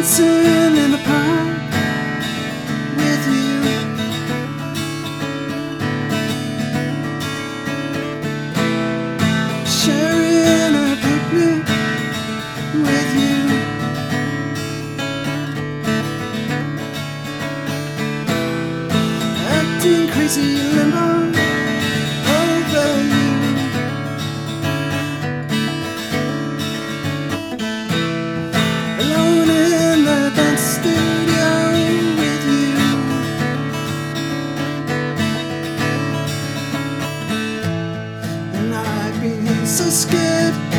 dancing in the park with you. Sharing a picnic with you. Acting crazy so scared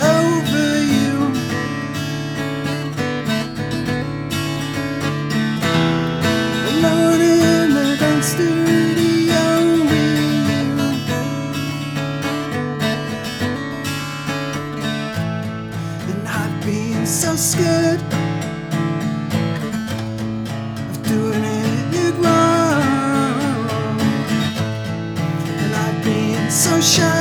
Over you. Alone in the dance studio you. And I've been so scared of doing it wrong. And I've been so shy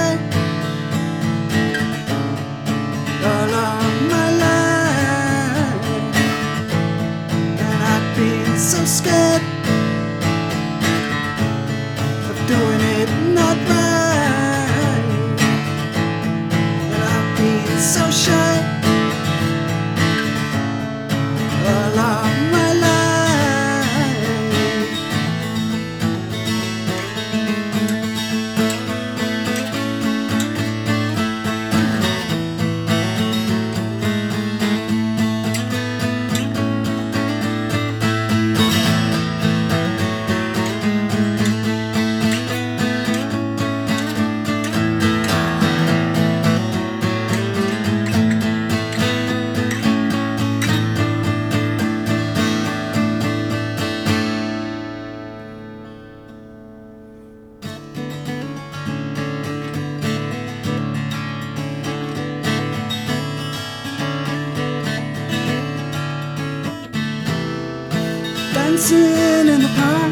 Dancing in the park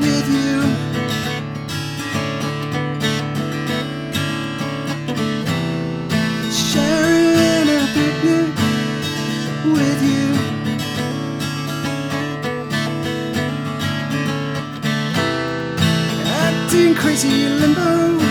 with you. Sharing a picnic with you. Acting crazy limbo